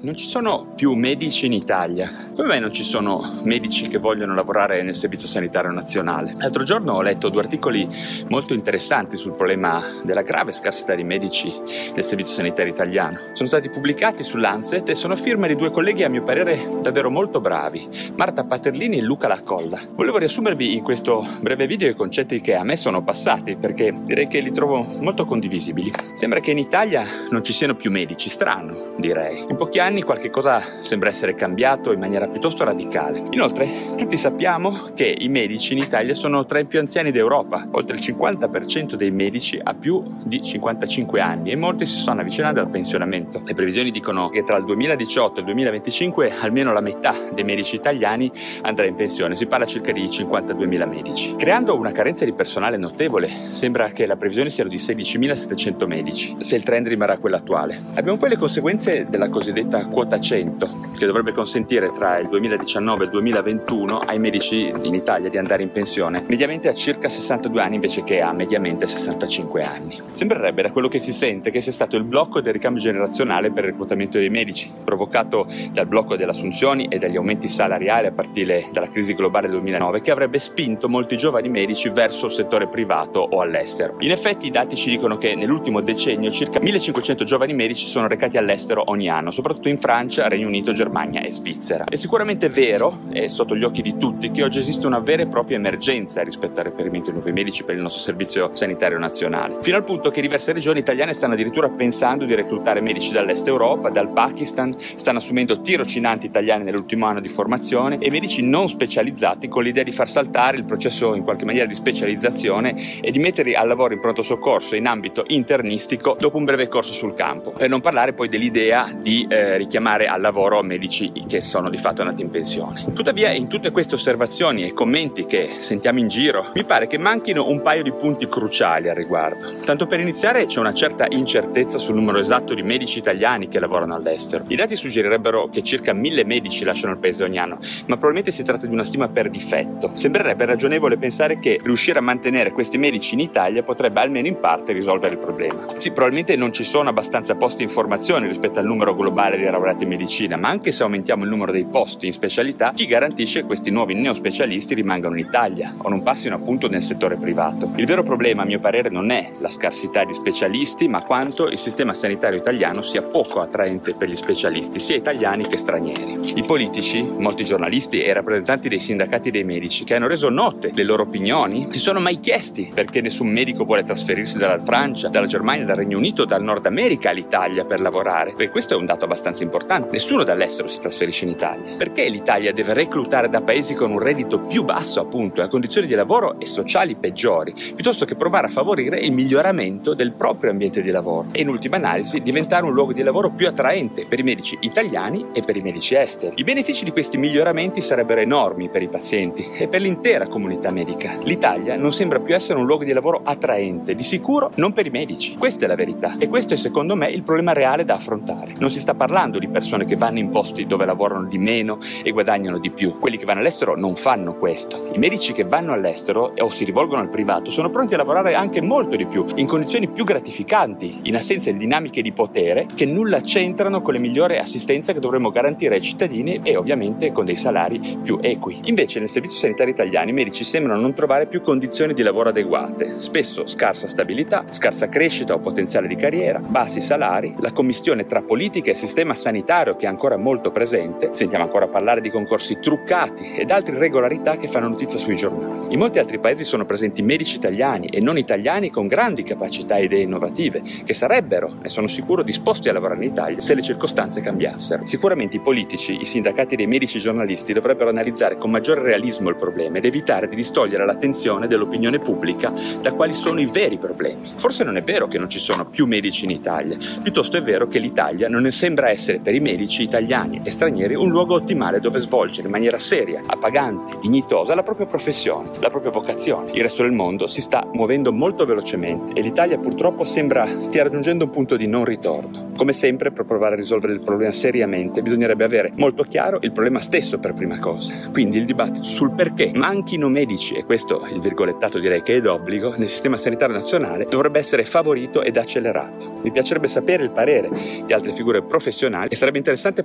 Non ci sono più medici in Italia. Come mai non ci sono medici che vogliono lavorare nel Servizio Sanitario Nazionale? L'altro giorno ho letto due articoli molto interessanti sul problema della grave scarsità di medici nel Servizio Sanitario Italiano. Sono stati pubblicati sull'Anset e sono firme di due colleghi a mio parere davvero molto bravi, Marta Paterlini e Luca Lacolla. Volevo riassumervi in questo breve video i concetti che a me sono passati perché direi che li trovo molto condivisibili. Sembra che in Italia non ci siano più medici, strano direi. In pochi anni anni qualche cosa sembra essere cambiato in maniera piuttosto radicale. Inoltre, tutti sappiamo che i medici in Italia sono tra i più anziani d'Europa. Oltre il 50% dei medici ha più di 55 anni e molti si stanno avvicinando al pensionamento. Le previsioni dicono che tra il 2018 e il 2025 almeno la metà dei medici italiani andrà in pensione. Si parla circa di 52.000 medici. Creando una carenza di personale notevole, sembra che la previsione sia di 16.700 medici, se il trend rimarrà quello attuale. Abbiamo poi le conseguenze della cosiddetta quota 100, che dovrebbe consentire tra il 2019 e il 2021 ai medici in Italia di andare in pensione, mediamente a circa 62 anni invece che a mediamente 65 anni. Sembrerebbe da quello che si sente che sia stato il blocco del ricambio generazionale per il reclutamento dei medici, provocato dal blocco delle assunzioni e dagli aumenti salariali a partire dalla crisi globale del 2009, che avrebbe spinto molti giovani medici verso il settore privato o all'estero. In effetti i dati ci dicono che nell'ultimo decennio circa 1500 giovani medici sono recati all'estero ogni anno, soprattutto in Francia, Regno Unito, Germania e Svizzera. È sicuramente vero, è sotto gli occhi di tutti, che oggi esiste una vera e propria emergenza rispetto al reperimento di nuovi medici per il nostro servizio sanitario nazionale, fino al punto che diverse regioni italiane stanno addirittura pensando di reclutare medici dall'est Europa, dal Pakistan, stanno assumendo tirocinanti italiani nell'ultimo anno di formazione e medici non specializzati con l'idea di far saltare il processo in qualche maniera di specializzazione e di metterli al lavoro in pronto soccorso in ambito internistico dopo un breve corso sul campo. Per non parlare poi dell'idea di eh, richiamare al lavoro medici che sono di fatto andati in pensione. Tuttavia, in tutte queste osservazioni e commenti che sentiamo in giro, mi pare che manchino un paio di punti cruciali al riguardo. Tanto per iniziare c'è una certa incertezza sul numero esatto di medici italiani che lavorano all'estero. I dati suggerirebbero che circa mille medici lasciano il paese ogni anno, ma probabilmente si tratta di una stima per difetto. Sembrerebbe ragionevole pensare che riuscire a mantenere questi medici in Italia potrebbe almeno in parte risolvere il problema. Sì, probabilmente non ci sono abbastanza posti in formazione rispetto al numero globale di laureati in medicina, ma anche se aumentiamo il numero dei posti in specialità, chi garantisce che questi nuovi neospecialisti rimangano in Italia o non passino appunto nel settore privato? Il vero problema, a mio parere, non è la scarsità di specialisti, ma quanto il sistema sanitario italiano sia poco attraente per gli specialisti, sia italiani che stranieri. I politici, molti giornalisti e rappresentanti dei sindacati dei medici che hanno reso note le loro opinioni, si sono mai chiesti perché nessun medico vuole trasferirsi dalla Francia, dalla Germania, dal Regno Unito, dal Nord America all'Italia per lavorare. Perché questo è un dato abbastanza importante. Nessuno dall'estero si trasferisce in Italia. Perché l'Italia deve reclutare da paesi con un reddito più basso, appunto, e a condizioni di lavoro e sociali peggiori, piuttosto che provare a favorire il miglioramento del proprio ambiente di lavoro e in ultima analisi diventare un luogo di lavoro più attraente per i medici italiani e per i medici esteri. I benefici di questi miglioramenti sarebbero enormi per i pazienti e per l'intera comunità medica. L'Italia non sembra più essere un luogo di lavoro attraente, di sicuro non per i medici. Questa è la verità e questo è secondo me il problema reale da affrontare. Non si sta parlando di persone che vanno in posti dove lavorano di meno e guadagnano di più. Quelli che vanno all'estero non fanno questo. I medici che vanno all'estero o si rivolgono al privato sono pronti a lavorare anche molto di più, in condizioni più gratificanti, in assenza di dinamiche di potere che nulla c'entrano con le migliori assistenze che dovremmo garantire ai cittadini e ovviamente con dei salari più equi. Invece nel servizio sanitario italiano i medici sembrano non trovare più condizioni di lavoro adeguate, spesso scarsa stabilità, scarsa crescita o potenziale di carriera, bassi salari, la commistione tra politica e sistema sanitario che è ancora molto molto presente, sentiamo ancora parlare di concorsi truccati ed altre irregolarità che fanno notizia sui giornali. In molti altri paesi sono presenti medici italiani e non italiani con grandi capacità e idee innovative, che sarebbero, ne sono sicuro, disposti a lavorare in Italia se le circostanze cambiassero. Sicuramente i politici, i sindacati dei medici giornalisti dovrebbero analizzare con maggiore realismo il problema ed evitare di distogliere l'attenzione dell'opinione pubblica da quali sono i veri problemi. Forse non è vero che non ci sono più medici in Italia, piuttosto è vero che l'Italia non sembra essere per i medici italiani e stranieri un luogo ottimale dove svolgere in maniera seria, appagante, dignitosa la propria professione, la propria vocazione. Il resto del mondo si sta muovendo molto velocemente e l'Italia purtroppo sembra stia raggiungendo un punto di non ritorno. Come sempre, per provare a risolvere il problema seriamente, bisognerebbe avere molto chiaro il problema stesso per prima cosa. Quindi il dibattito sul perché manchino medici, e questo il virgolettato direi che è d'obbligo, nel sistema sanitario nazionale dovrebbe essere favorito ed accelerato. Mi piacerebbe sapere il parere di altre figure professionali e sarebbe interessante